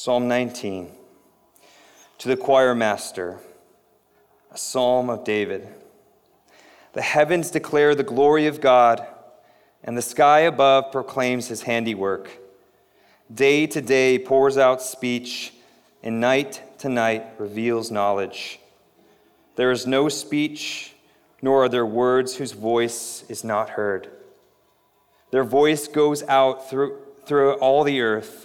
Psalm 19. To the choir master, a psalm of David. The heavens declare the glory of God, and the sky above proclaims his handiwork. Day to day pours out speech, and night to night reveals knowledge. There is no speech, nor are there words whose voice is not heard. Their voice goes out through, through all the earth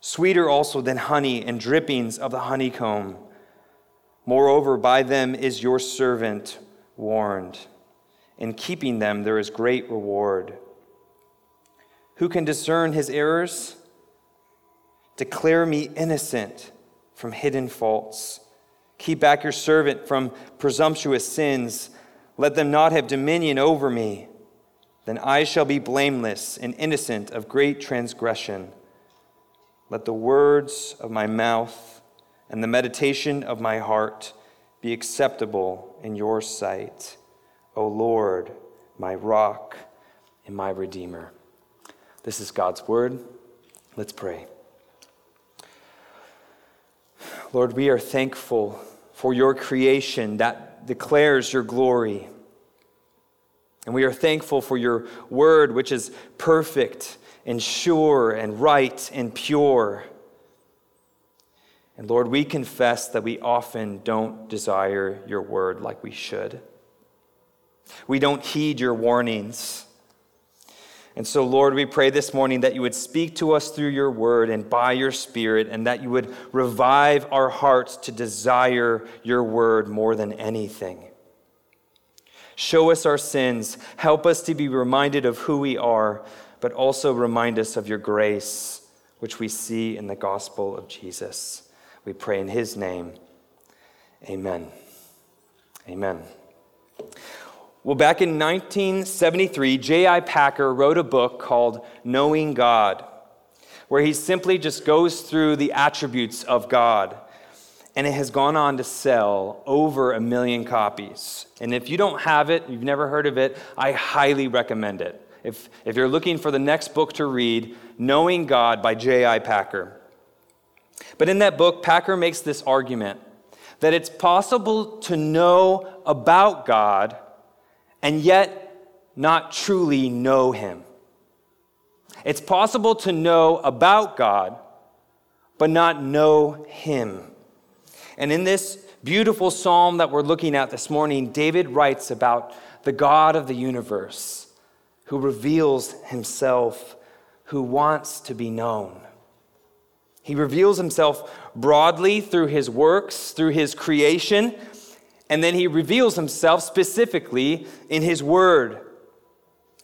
sweeter also than honey and drippings of the honeycomb. Moreover, by them is your servant warned. In keeping them, there is great reward. Who can discern his errors? Declare me innocent from hidden faults. Keep back your servant from presumptuous sins. Let them not have dominion over me. Then I shall be blameless and innocent of great transgression. Let the words of my mouth and the meditation of my heart be acceptable in your sight, O Lord, my rock and my redeemer. This is God's word. Let's pray. Lord, we are thankful for your creation that declares your glory. And we are thankful for your word, which is perfect and sure and right and pure. And Lord, we confess that we often don't desire your word like we should. We don't heed your warnings. And so, Lord, we pray this morning that you would speak to us through your word and by your spirit, and that you would revive our hearts to desire your word more than anything. Show us our sins. Help us to be reminded of who we are but also remind us of your grace, which we see in the gospel of Jesus. We pray in his name. Amen. Amen. Well, back in 1973, J.I. Packer wrote a book called Knowing God, where he simply just goes through the attributes of God. And it has gone on to sell over a million copies. And if you don't have it, you've never heard of it, I highly recommend it if, if you're looking for the next book to read, Knowing God by J.I. Packer. But in that book, Packer makes this argument that it's possible to know about God and yet not truly know Him. It's possible to know about God, but not know Him. And in this beautiful psalm that we're looking at this morning, David writes about the God of the universe who reveals himself, who wants to be known. He reveals himself broadly through his works, through his creation, and then he reveals himself specifically in his word.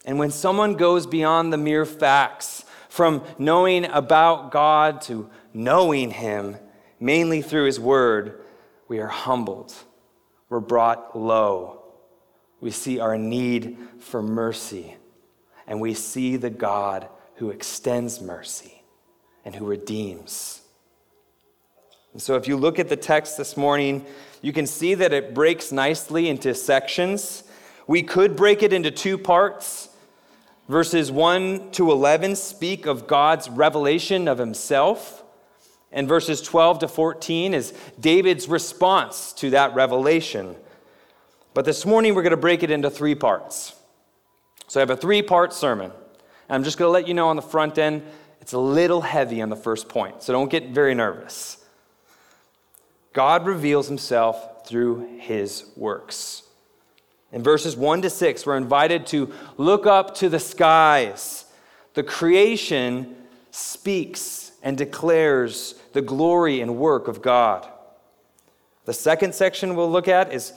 And when someone goes beyond the mere facts, from knowing about God to knowing him, mainly through his word, we are humbled. We're brought low. We see our need for mercy and we see the God who extends mercy and who redeems. And so, if you look at the text this morning, you can see that it breaks nicely into sections. We could break it into two parts. Verses 1 to 11 speak of God's revelation of himself, and verses 12 to 14 is David's response to that revelation. But this morning, we're going to break it into three parts. So I have a three part sermon. I'm just going to let you know on the front end, it's a little heavy on the first point, so don't get very nervous. God reveals himself through his works. In verses 1 to 6, we're invited to look up to the skies. The creation speaks and declares the glory and work of God. The second section we'll look at is,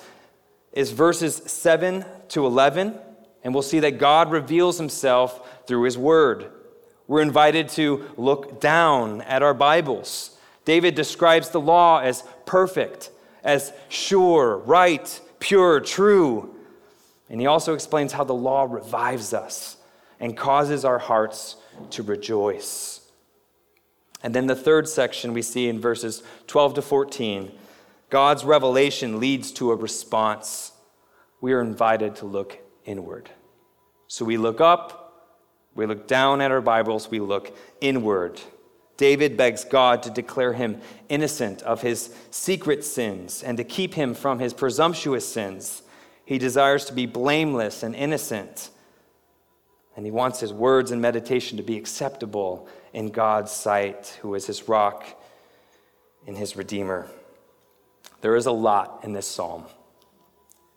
is verses 7 to 11, and we'll see that God reveals himself through his word. We're invited to look down at our Bibles. David describes the law as perfect, as sure, right, pure, true. And he also explains how the law revives us and causes our hearts to rejoice. And then the third section we see in verses 12 to 14 God's revelation leads to a response. We are invited to look inward. So we look up, we look down at our Bibles, we look inward. David begs God to declare him innocent of his secret sins and to keep him from his presumptuous sins. He desires to be blameless and innocent. And he wants his words and meditation to be acceptable in God's sight, who is his rock and his redeemer. There is a lot in this psalm.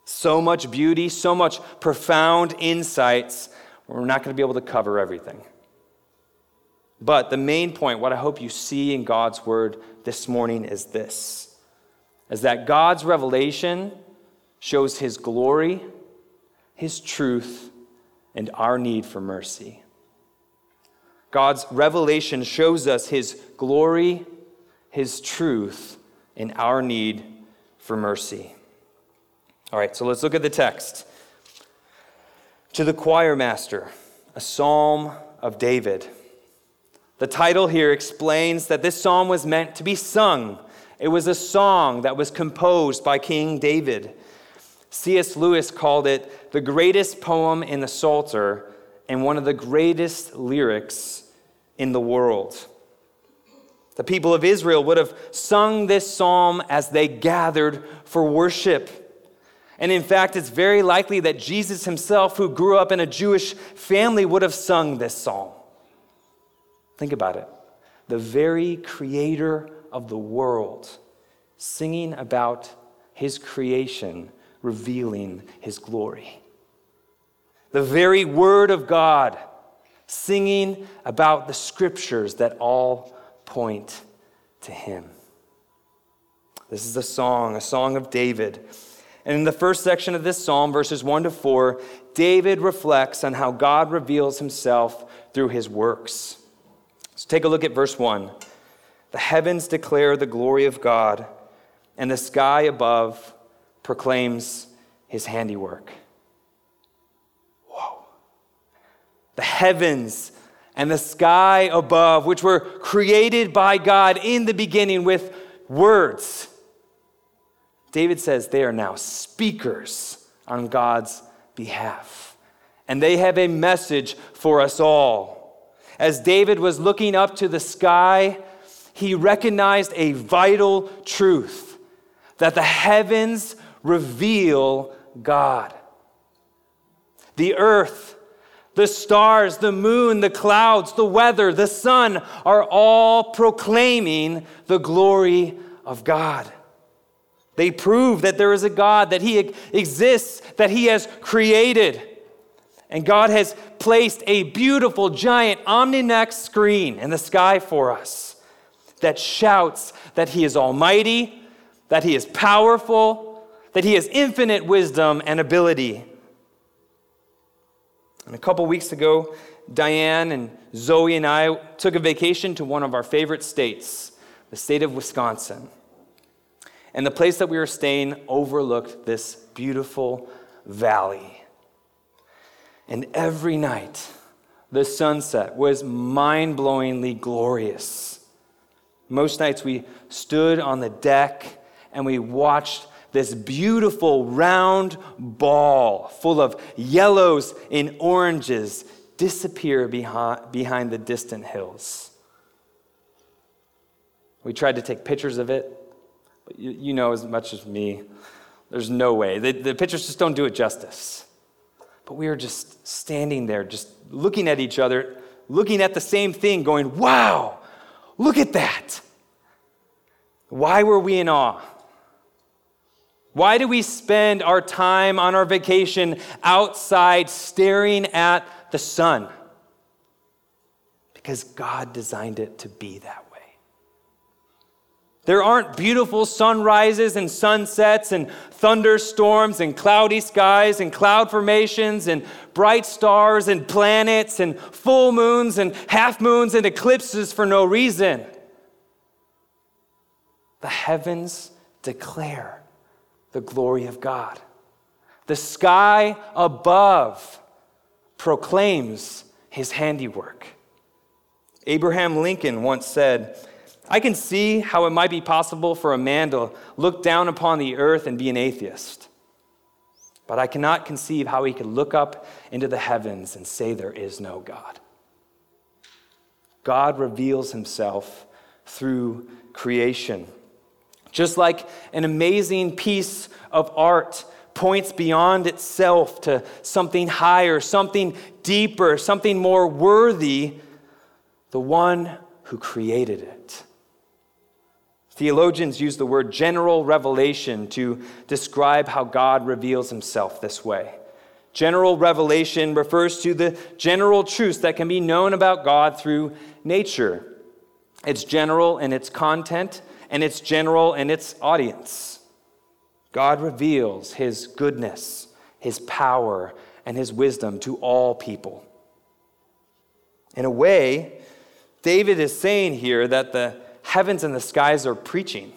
So much beauty, so much profound insights. We're not going to be able to cover everything. But the main point, what I hope you see in God's word this morning is this is that God's revelation shows his glory, his truth, and our need for mercy. God's revelation shows us his glory, his truth, and our need for mercy. All right, so let's look at the text. To the choir master, a psalm of David. The title here explains that this psalm was meant to be sung. It was a song that was composed by King David. C.S. Lewis called it the greatest poem in the Psalter and one of the greatest lyrics in the world. The people of Israel would have sung this psalm as they gathered for worship. And in fact, it's very likely that Jesus himself, who grew up in a Jewish family, would have sung this psalm. Think about it. The very creator of the world singing about his creation revealing his glory. The very word of God, singing about the scriptures that all point to him. This is a song, a song of David. And in the first section of this psalm, verses 1 to 4, David reflects on how God reveals himself through his works. So take a look at verse 1. The heavens declare the glory of God, and the sky above proclaims his handiwork. Whoa. The heavens and the sky above, which were created by God in the beginning with words. David says they are now speakers on God's behalf. And they have a message for us all. As David was looking up to the sky, he recognized a vital truth that the heavens reveal God. The earth, the stars, the moon, the clouds, the weather, the sun are all proclaiming the glory of God. They prove that there is a God, that He exists, that He has created. And God has placed a beautiful, giant Omnimax screen in the sky for us that shouts that He is almighty, that He is powerful, that he has infinite wisdom and ability. And a couple weeks ago, Diane and Zoe and I took a vacation to one of our favorite states, the state of Wisconsin. And the place that we were staying overlooked this beautiful valley. And every night, the sunset was mind blowingly glorious. Most nights we stood on the deck and we watched this beautiful round ball full of yellows and oranges disappear behind, behind the distant hills. We tried to take pictures of it, you, know as much as me, there's no way. The, the pictures just don't do it justice. But we were just standing there, just looking at each other, looking at the same thing, going, wow, look at that. Why were we in awe? Why do we spend our time on our vacation outside staring at the sun? Because God designed it to be that. There aren't beautiful sunrises and sunsets and thunderstorms and cloudy skies and cloud formations and bright stars and planets and full moons and half moons and eclipses for no reason. The heavens declare the glory of God. The sky above proclaims his handiwork. Abraham Lincoln once said, I can see how it might be possible for a man to look down upon the earth and be an atheist. But I cannot conceive how he could look up into the heavens and say there is no God. God reveals himself through creation. Just like an amazing piece of art points beyond itself to something higher, something deeper, something more worthy, the one who created it. Theologians use the word general revelation to describe how God reveals himself this way. General revelation refers to the general truths that can be known about God through nature. It's general in its content, and it's general in its audience. God reveals his goodness, his power, and his wisdom to all people. In a way, David is saying here that the heavens and the skies are preaching.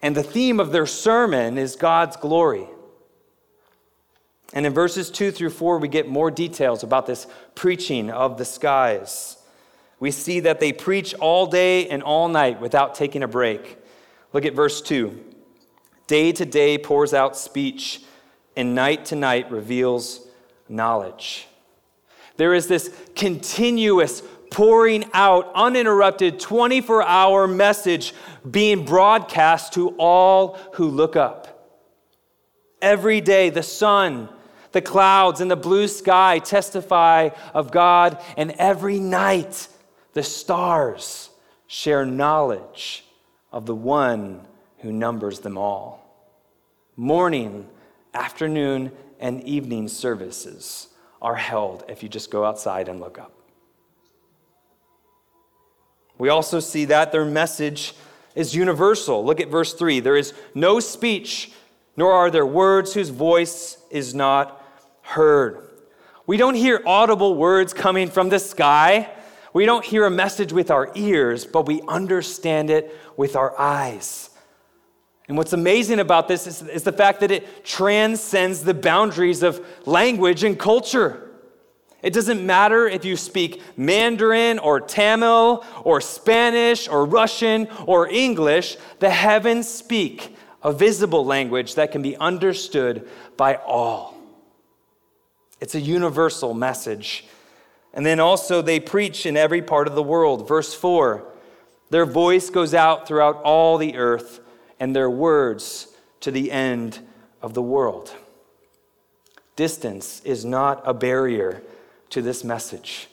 And the theme of their sermon is God's glory. And in verses 2 through 4, we get more details about this preaching of the skies we see that they preach all day and all night without taking a break. Look at verse 2. Day to day pours out speech, and night to night reveals knowledge. There is this continuous pouring out, uninterrupted 24 hour message being broadcast to all who look up. Every day, the sun, the clouds, and the blue sky testify of God, and every night, the stars share knowledge of the one who numbers them all. Morning, afternoon, and evening services are held if you just go outside and look up. We also see that their message is universal. Look at verse 3. There is no speech, nor are there words whose voice is not heard. We don't hear audible words coming from the sky. We don't hear a message with our ears, but we understand it with our eyes. And what's amazing about this is, is the fact that it transcends the boundaries of language and culture. It doesn't matter if you speak Mandarin or Tamil or Spanish or Russian or English, the heavens speak a visible language that can be understood by all. It's a universal message and then also, they preach in every part of the world. Verse 4 Their voice goes out throughout all the earth, and their words to the end of the world. Distance is not a barrier to this message.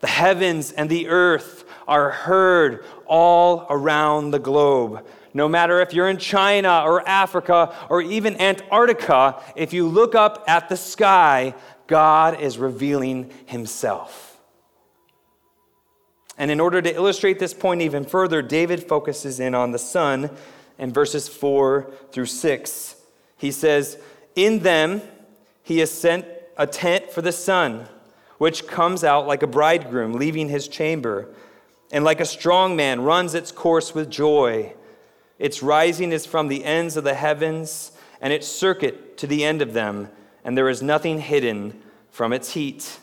The heavens and the earth are heard all around the globe. No matter if you're in China or Africa or even Antarctica, if you look up at the sky, God is revealing himself. And in order to illustrate this point even further, David focuses in on the sun in verses 4 through 6. He says, In them he has sent a tent for the sun, which comes out like a bridegroom leaving his chamber, and like a strong man runs its course with joy. Its rising is from the ends of the heavens, and its circuit to the end of them and there is nothing hidden from its heat.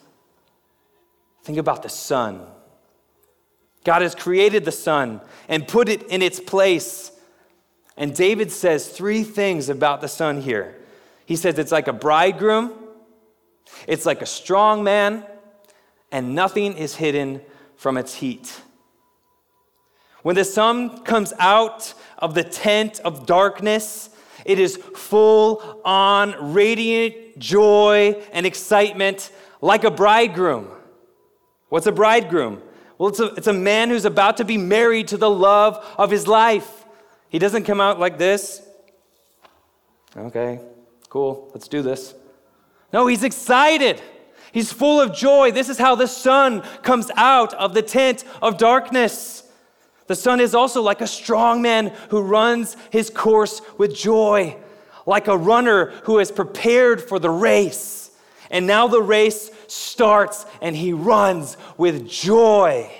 Think about the sun. God has created the sun and put it in its place. And David says three things about the sun here. He says it's like a bridegroom, it's like a strong man, and nothing is hidden from its heat. When the sun comes out of the tent of darkness, it is full on radiant joy and excitement like a bridegroom. What's a bridegroom? Well, it's a, it's a man who's about to be married to the love of his life. He doesn't come out like this. Okay, cool, let's do this. No, he's excited. He's full of joy. This is how the sun comes out of the tent of darkness. The sun is also like a strong man who runs his course with joy, like a runner who is prepared for the race. And now the race starts and he runs with joy.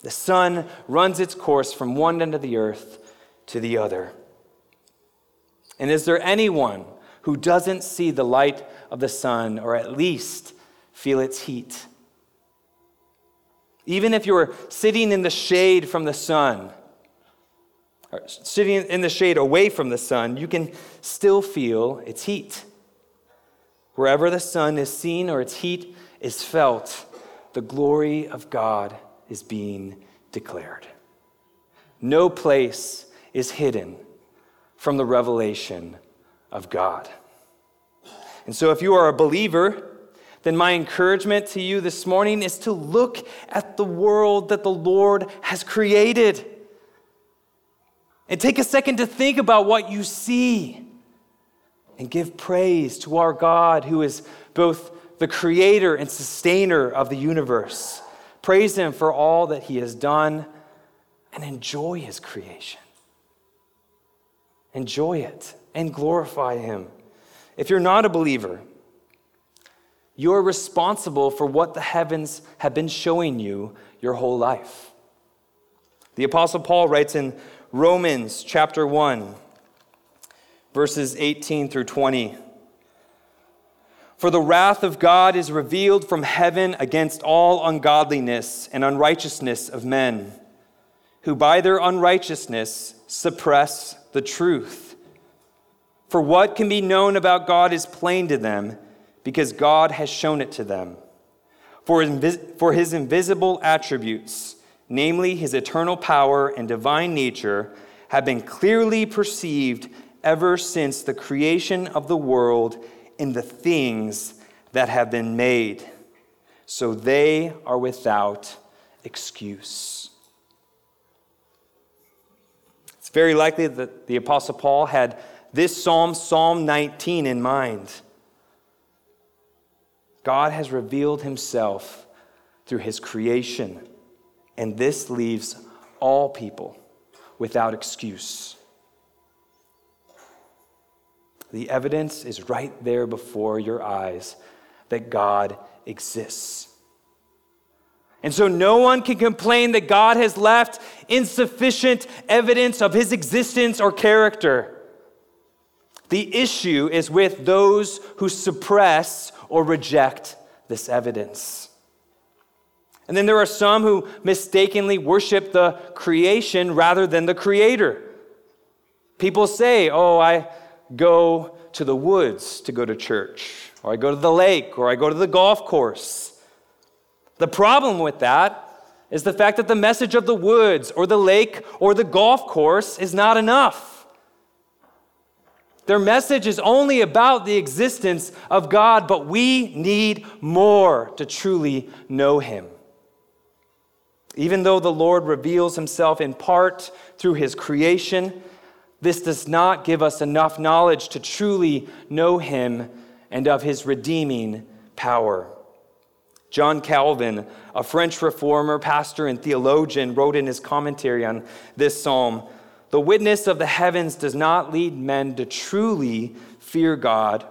The sun runs its course from one end of the earth to the other. And is there anyone who doesn't see the light of the sun or at least feel its heat? Even if you're sitting in the shade from the sun, or sitting in the shade away from the sun, you can still feel its heat. Wherever the sun is seen or its heat is felt, the glory of God is being declared. No place is hidden from the revelation of God. And so, if you are a believer, then my encouragement to you this morning is to look at the world that the Lord has created. And take a second to think about what you see. And give praise to our God, who is both the creator and sustainer of the universe. Praise Him for all that He has done and enjoy His creation. Enjoy it and glorify Him. If you're not a believer, you're responsible for what the heavens have been showing you your whole life. The Apostle Paul writes in Romans chapter 1, verses 18 through 20. For the wrath of God is revealed from heaven against all ungodliness and unrighteousness of men, who by their unrighteousness suppress the truth. For what can be known about God is plain to them because God has shown it to them. For his, for his invisible attributes, namely his eternal power and divine nature, have been clearly perceived ever since the creation of the world in the things that have been made. So they are without excuse. It's very likely that the Apostle Paul had this Psalm, Psalm 19, in mind. God has revealed himself through his creation, and this leaves all people without excuse. The evidence is right there before your eyes that God exists. And so no one can complain that God has left insufficient evidence of his existence or character. The issue is with those who suppress or reject this evidence. And then there are some who mistakenly worship the creation rather than the creator. People say, Oh, I go to the woods to go to church, or I go to the lake, or I go to the golf course. The problem with that is the fact that the message of the woods, or the lake, or the golf course is not enough. Their message is only about the existence of God, but we need more to truly know Him. Even though the Lord reveals Himself in part through His creation, this does not give us enough knowledge to truly know Him and of His redeeming power. John Calvin, a French reformer, pastor, and theologian, wrote in his commentary on this psalm the witness of the heavens does not lead men to truly fear God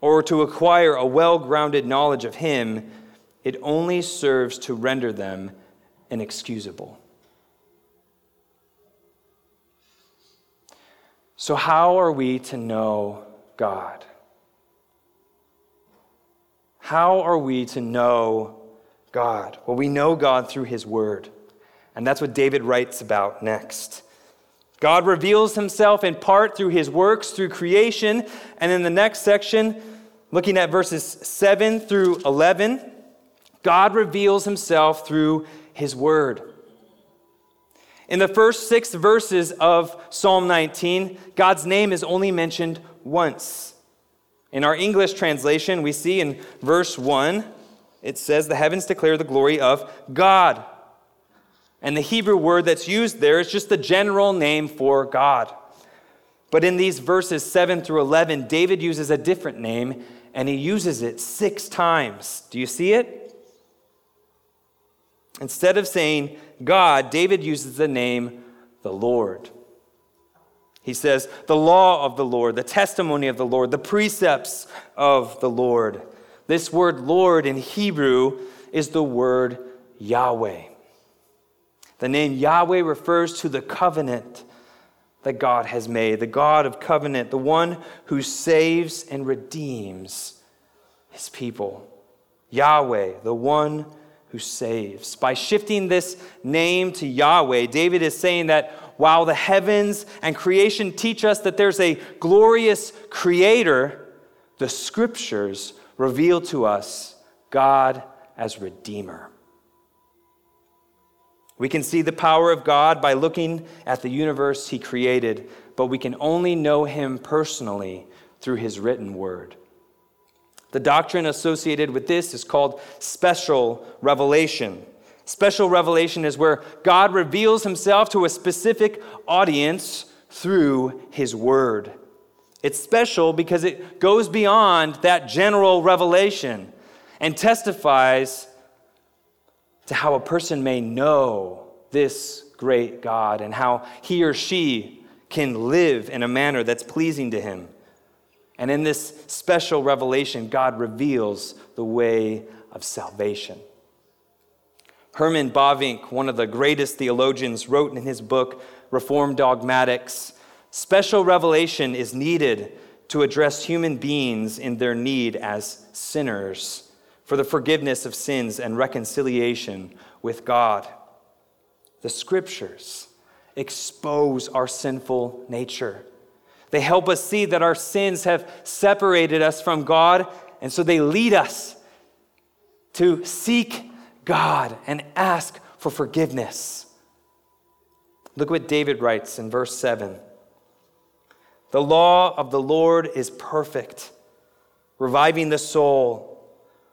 or to acquire a well grounded knowledge of Him, it only serves to render them inexcusable. So, how are we to know God? How are we to know God? Well, we know God through His Word. And that's what David writes about next. God reveals himself in part through his works, through creation. And in the next section, looking at verses 7 through 11, God reveals himself through his word. In the first six verses of Psalm 19, God's name is only mentioned once. In our English translation, we see in verse 1, it says, The heavens declare the glory of God. And the Hebrew word that's used there is just the general name for God. But in these verses 7 through 11, David uses a different name and he uses it six times. Do you see it? Instead of saying God, David uses the name the Lord. He says, the law of the Lord, the testimony of the Lord, the precepts of the Lord. This word Lord in Hebrew is the word Yahweh. The name Yahweh refers to the covenant that God has made, the God of covenant, the one who saves and redeems his people. Yahweh, the one who saves. By shifting this name to Yahweh, David is saying that while the heavens and creation teach us that there's a glorious creator, the scriptures reveal to us God as Redeemer. We can see the power of God by looking at the universe He created, but we can only know Him personally through His written word. The doctrine associated with this is called special revelation. Special revelation is where God reveals himself to a specific audience through his word. It's special because it goes beyond that general revelation and testifies to how a person may know this great God and how he or she can live in a manner that's pleasing to him. And in this special revelation, God reveals the way of salvation. Herman Bavinck, one of the greatest theologians, wrote in his book, Reformed Dogmatics Special revelation is needed to address human beings in their need as sinners for the forgiveness of sins and reconciliation with God. The scriptures expose our sinful nature. They help us see that our sins have separated us from God, and so they lead us to seek God and ask for forgiveness. Look what David writes in verse 7 The law of the Lord is perfect, reviving the soul.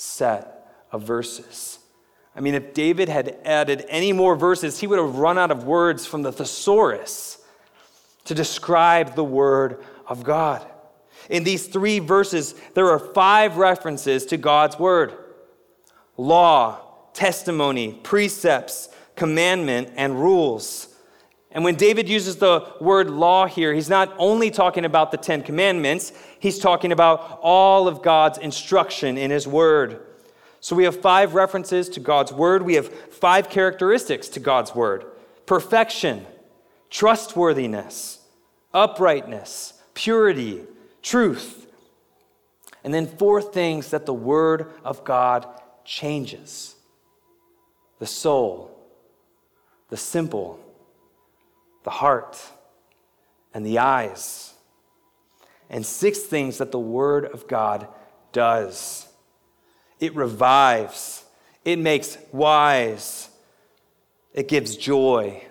set of verses. I mean, if David had added any more verses, he would have run out of words from the thesaurus to describe the Word of God. In these three verses, there are five references to God's Word law, testimony, precepts, commandment, and rules. And when David uses the word law here, he's not only talking about the Ten Commandments, he's talking about all of God's instruction in his word. So we have five references to God's word. We have five characteristics to God's word perfection, trustworthiness, uprightness, purity, truth. And then four things that the word of God changes the soul, the simple, the heart, and the eyes. And six things that the Word of God does it revives, it makes wise, it gives joy,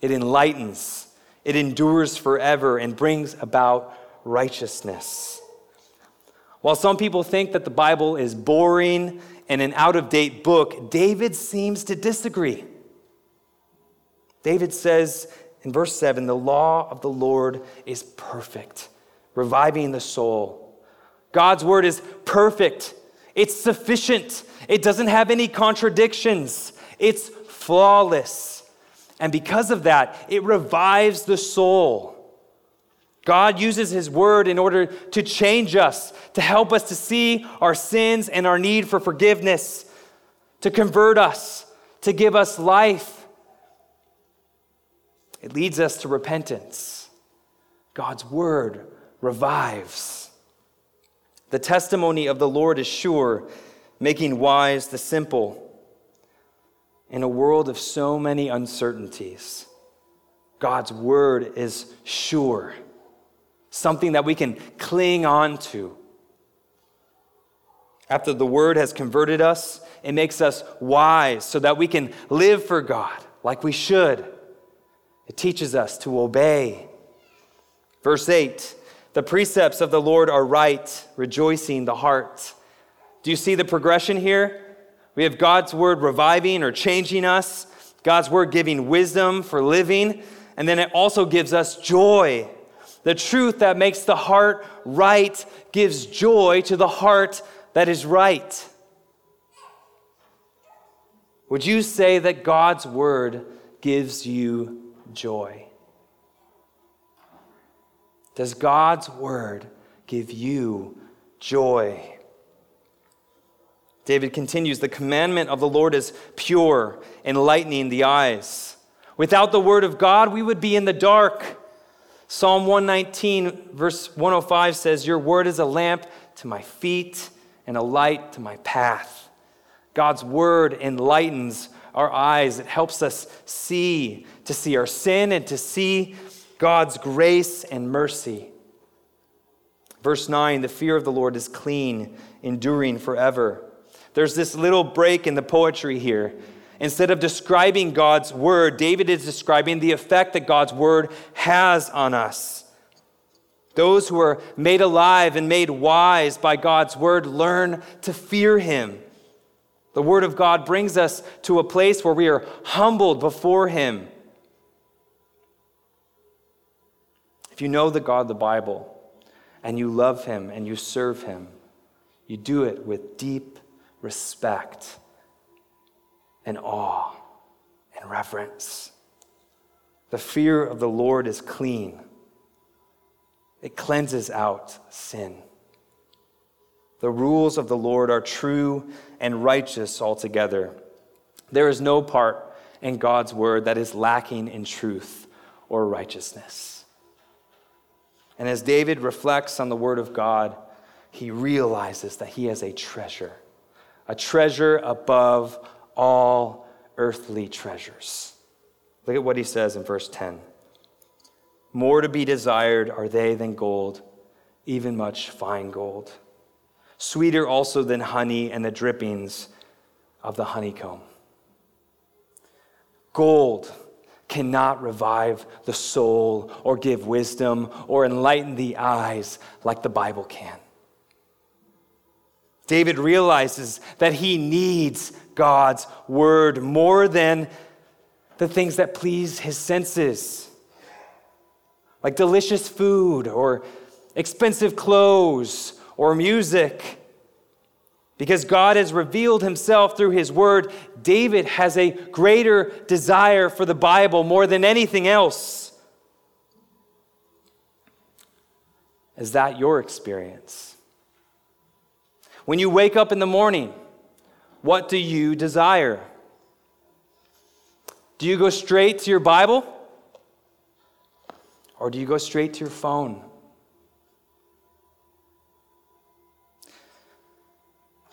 it enlightens, it endures forever, and brings about righteousness. While some people think that the Bible is boring and an out of date book, David seems to disagree. David says in verse 7 the law of the Lord is perfect, reviving the soul. God's word is perfect, it's sufficient, it doesn't have any contradictions, it's flawless. And because of that, it revives the soul. God uses His Word in order to change us, to help us to see our sins and our need for forgiveness, to convert us, to give us life. It leads us to repentance. God's Word revives. The testimony of the Lord is sure, making wise the simple. In a world of so many uncertainties, God's Word is sure something that we can cling on to. After the word has converted us, it makes us wise so that we can live for God like we should. It teaches us to obey. Verse 8 The precepts of the Lord are right, rejoicing the heart. Do you see the progression here? We have God's word reviving or changing us, God's word giving wisdom for living, and then it also gives us joy. The truth that makes the heart right gives joy to the heart that is right. Would you say that God's word gives you joy? Does God's word give you joy? David continues The commandment of the Lord is pure, enlightening the eyes. Without the word of God, we would be in the dark. Psalm 119, verse 105 says, Your word is a lamp to my feet and a light to my path. God's word enlightens our eyes. It helps us see, to see our sin and to see God's grace and mercy. Verse 9 the fear of the Lord is clean, enduring forever. There's this little break in the poetry here. Instead of describing God's word, David is describing the effect that God's word has on us. Those who are made alive and made wise by God's word learn to fear him. The word of God brings us to a place where we are humbled before him. You know the God of the Bible and you love him and you serve him, you do it with deep respect and awe and reverence. The fear of the Lord is clean, it cleanses out sin. The rules of the Lord are true and righteous altogether. There is no part in God's word that is lacking in truth or righteousness. And as David reflects on the word of God, he realizes that he has a treasure a treasure above all earthly treasures. Look at what he says in verse 10. More to be desired are they than gold, even much fine gold. Sweeter also than honey and the drippings of the honeycomb. Gold cannot revive the soul or give wisdom or enlighten the eyes like the Bible can. David realizes that he needs God's word more than the things that please his senses, like delicious food or expensive clothes or music. Because God has revealed himself through his word, David has a greater desire for the Bible more than anything else. Is that your experience? When you wake up in the morning, what do you desire? Do you go straight to your Bible? Or do you go straight to your phone?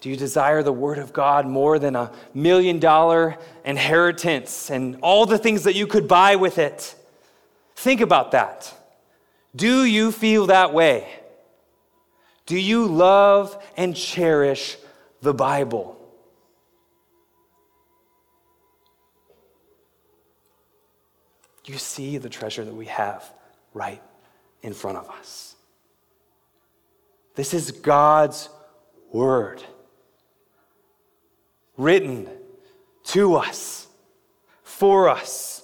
Do you desire the Word of God more than a million dollar inheritance and all the things that you could buy with it? Think about that. Do you feel that way? Do you love and cherish the Bible? You see the treasure that we have right in front of us? This is God's Word, written to us, for us.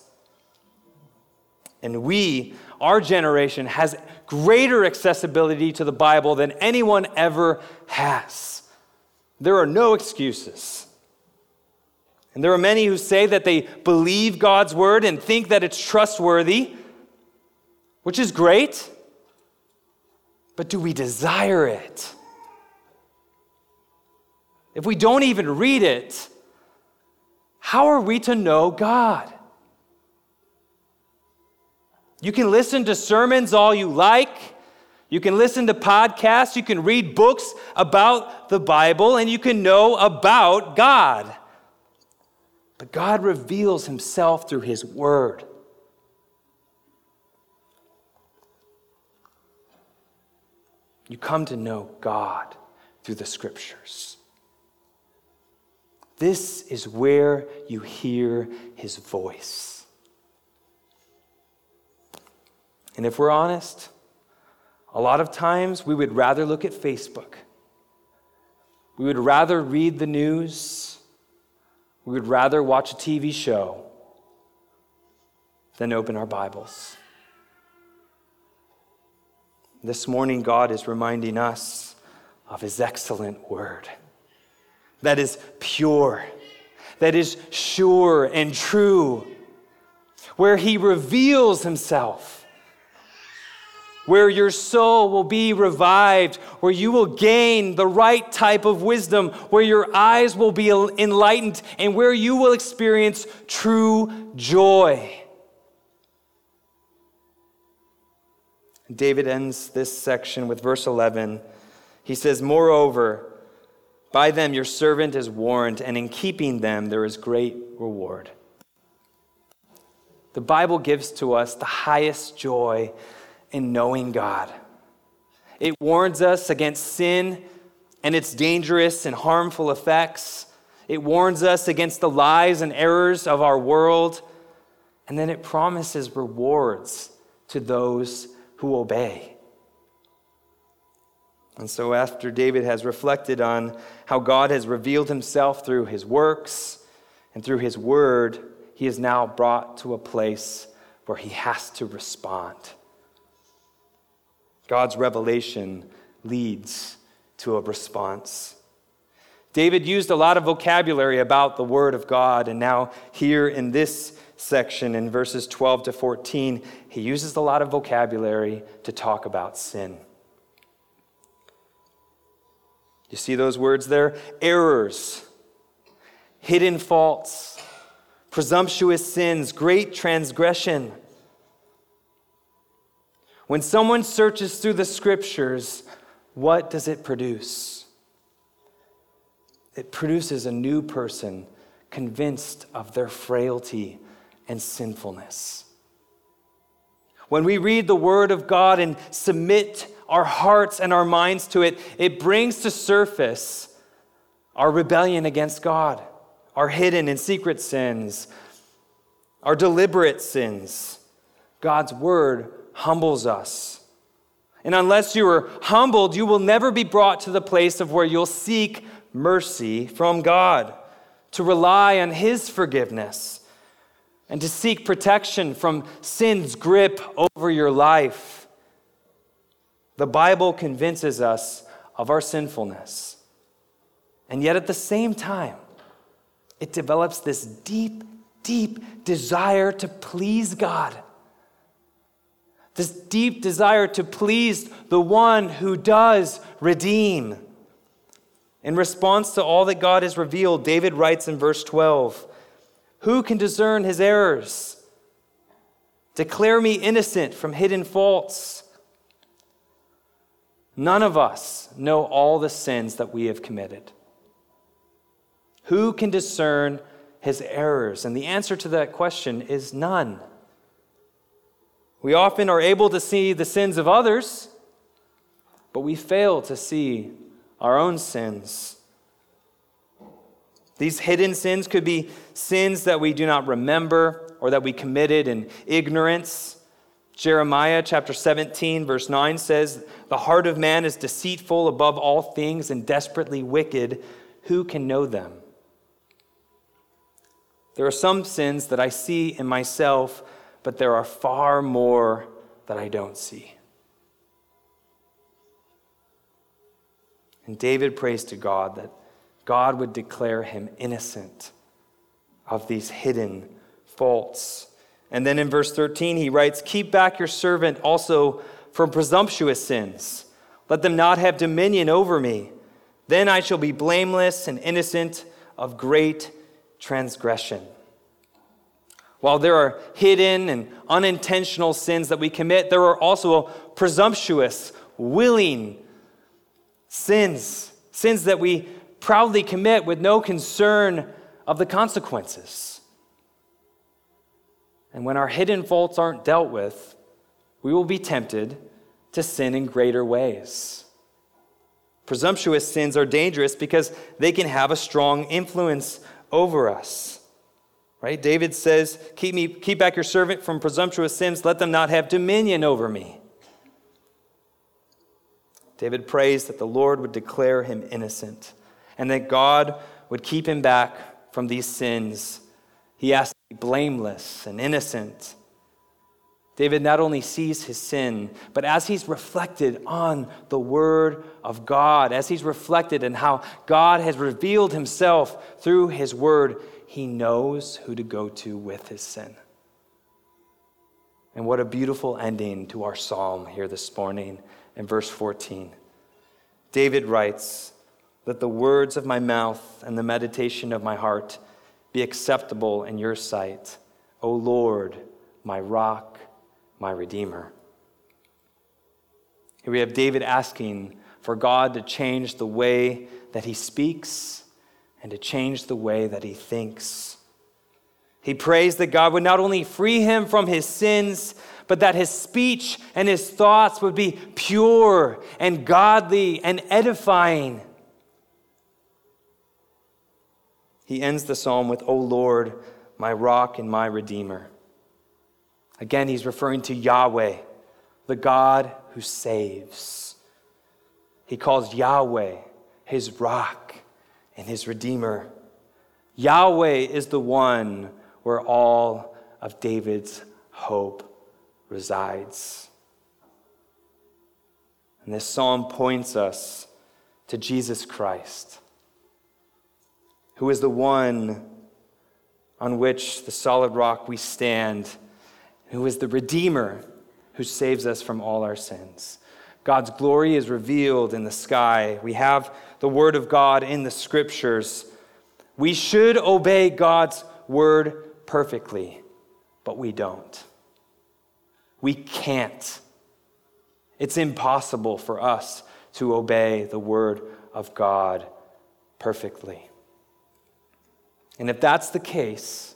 And we, our generation, has greater accessibility to the Bible than anyone ever has. There are no excuses. And there are many who say that they believe God's word and think that it's trustworthy, which is great. But do we desire it? If we don't even read it, how are we to know God? You can listen to sermons all you like. You can listen to podcasts. You can read books about the Bible, and you can know about God. But God reveals himself through his word. You come to know God through the scriptures. This is where you hear his voice. And if we're honest, a lot of times we would rather look at Facebook. We would rather read the news. We would rather watch a TV show than open our Bibles. This morning, God is reminding us of His excellent word that is pure, that is sure and true, where He reveals Himself, where your soul will be revived, where you will gain the right type of wisdom, where your eyes will be enlightened, and where you will experience true joy. David ends this section with verse 11. He says, Moreover, by them your servant is warned, and in keeping them there is great reward. The Bible gives to us the highest joy in knowing God. It warns us against sin and its dangerous and harmful effects. It warns us against the lies and errors of our world. And then it promises rewards to those who obey. And so, after David has reflected on how God has revealed himself through his works and through his word, he is now brought to a place where he has to respond. God's revelation leads to a response. David used a lot of vocabulary about the Word of God, and now, here in this section, in verses 12 to 14, he uses a lot of vocabulary to talk about sin. You see those words there? Errors, hidden faults, presumptuous sins, great transgression. When someone searches through the scriptures, what does it produce? It produces a new person convinced of their frailty and sinfulness. When we read the Word of God and submit our hearts and our minds to it, it brings to surface our rebellion against God, our hidden and secret sins, our deliberate sins. God's Word humbles us. And unless you are humbled, you will never be brought to the place of where you'll seek mercy from God, to rely on His forgiveness and to seek protection from sin's grip over your life. The Bible convinces us of our sinfulness. And yet, at the same time, it develops this deep, deep desire to please God. This deep desire to please the one who does redeem. In response to all that God has revealed, David writes in verse 12 who can discern his errors? Declare me innocent from hidden faults. None of us know all the sins that we have committed. Who can discern his errors? And the answer to that question is none. We often are able to see the sins of others, but we fail to see our own sins. These hidden sins could be sins that we do not remember or that we committed in ignorance. Jeremiah chapter 17, verse 9 says, The heart of man is deceitful above all things and desperately wicked. Who can know them? There are some sins that I see in myself, but there are far more that I don't see. And David prays to God that God would declare him innocent of these hidden faults. And then in verse 13, he writes, Keep back your servant also from presumptuous sins. Let them not have dominion over me. Then I shall be blameless and innocent of great transgression. While there are hidden and unintentional sins that we commit, there are also presumptuous, willing sins, sins that we proudly commit with no concern of the consequences. And when our hidden faults aren't dealt with, we will be tempted to sin in greater ways. Presumptuous sins are dangerous because they can have a strong influence over us. Right? David says, keep, me, keep back your servant from presumptuous sins, let them not have dominion over me. David prays that the Lord would declare him innocent and that God would keep him back from these sins. He asks to be blameless and innocent. David not only sees his sin, but as he's reflected on the Word of God, as he's reflected in how God has revealed himself through his Word, he knows who to go to with his sin. And what a beautiful ending to our psalm here this morning in verse 14. David writes, Let the words of my mouth and the meditation of my heart be acceptable in your sight, O Lord, my rock, my redeemer. Here we have David asking for God to change the way that he speaks and to change the way that he thinks. He prays that God would not only free him from his sins, but that his speech and his thoughts would be pure and godly and edifying. He ends the psalm with, O Lord, my rock and my redeemer. Again, he's referring to Yahweh, the God who saves. He calls Yahweh his rock and his redeemer. Yahweh is the one where all of David's hope resides. And this psalm points us to Jesus Christ, who is the one on which the solid rock we stand, who is the Redeemer who saves us from all our sins. God's glory is revealed in the sky. We have the Word of God in the Scriptures. We should obey God's Word perfectly, but we don't. We can't. It's impossible for us to obey the word of God perfectly. And if that's the case,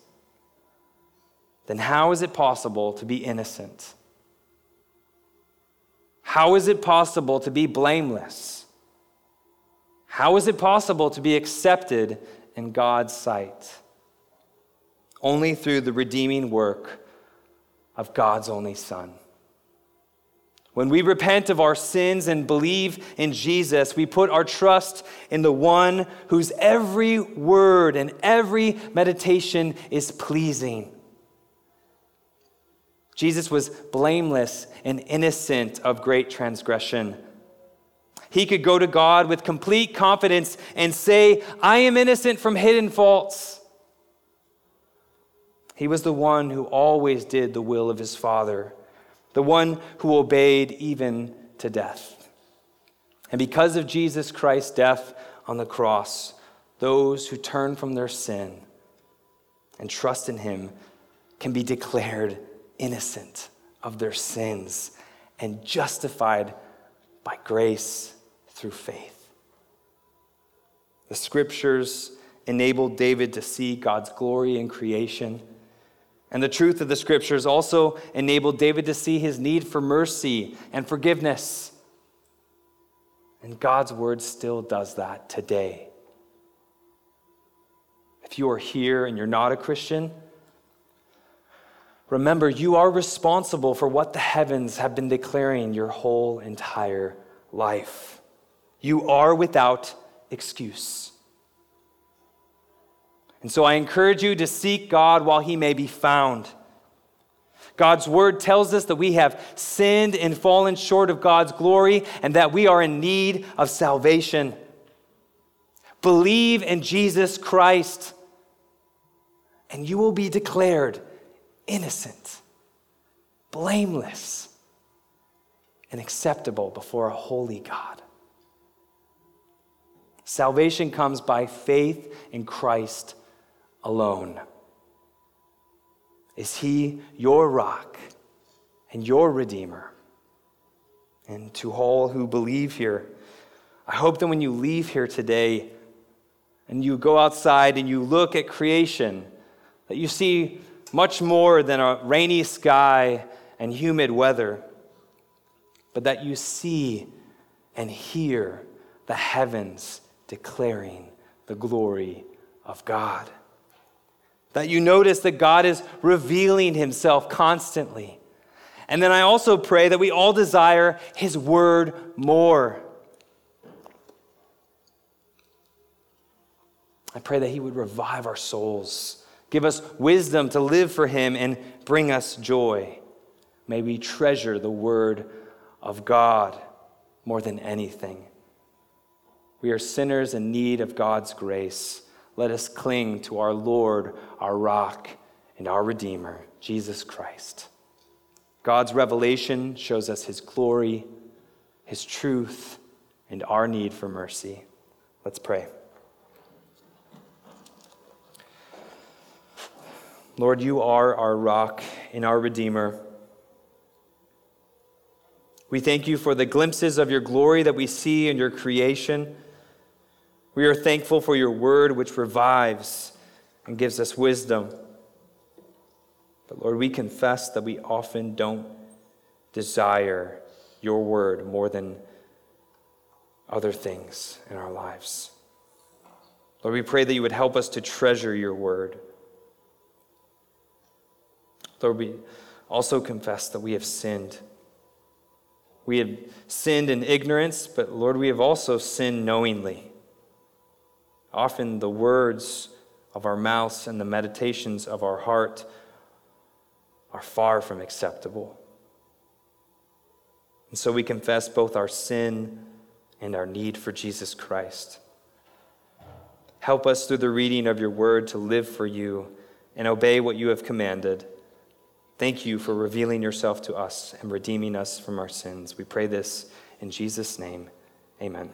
then how is it possible to be innocent? How is it possible to be blameless? How is it possible to be accepted in God's sight? Only through the redeeming work of God's only Son. When we repent of our sins and believe in Jesus, we put our trust in the one whose every word and every meditation is pleasing. Jesus was blameless and innocent of great transgression. He could go to God with complete confidence and say, I am innocent from hidden faults. He was the one who always did the will of his Father, the one who obeyed even to death. And because of Jesus Christ's death on the cross, those who turn from their sin and trust in him can be declared innocent of their sins and justified by grace through faith. The scriptures enabled David to see God's glory in creation and the truth of the scriptures also enabled David to see his need for mercy and forgiveness. And God's word still does that today. If you are here and you're not a Christian, remember you are responsible for what the heavens have been declaring your whole entire life. You are without excuse. And so I encourage you to seek God while he may be found. God's word tells us that we have sinned and fallen short of God's glory and that we are in need of salvation. Believe in Jesus Christ, and you will be declared innocent, blameless, and acceptable before a holy God. Salvation comes by faith in Christ alone? Is he your rock and your redeemer? And to all who believe here, I hope that when you leave here today and you go outside and you look at creation, that you see much more than a rainy sky and humid weather, but that you see and hear the heavens declaring the glory of God. That you notice that God is revealing himself constantly. And then I also pray that we all desire his word more. I pray that he would revive our souls, give us wisdom to live for him, and bring us joy. May we treasure the word of God more than anything. We are sinners in need of God's grace. Let us cling to our Lord, our rock, and our Redeemer, Jesus Christ. God's revelation shows us his glory, his truth, and our need for mercy. Let's pray. Lord, you are our rock and our Redeemer. We thank you for the glimpses of your glory that we see in your creation. We are thankful for your word, which revives and gives us wisdom. But Lord, we confess that we often don't desire your word more than other things in our lives. Lord, we pray that you would help us to treasure your word. Lord, we also confess that we have sinned. We have sinned in ignorance, but Lord, we have also sinned knowingly. Often the words of our mouths and the meditations of our heart are far from acceptable. And so we confess both our sin and our need for Jesus Christ. Help us through the reading of your word to live for you and obey what you have commanded. Thank you for revealing yourself to us and redeeming us from our sins. We pray this in Jesus' name. Amen.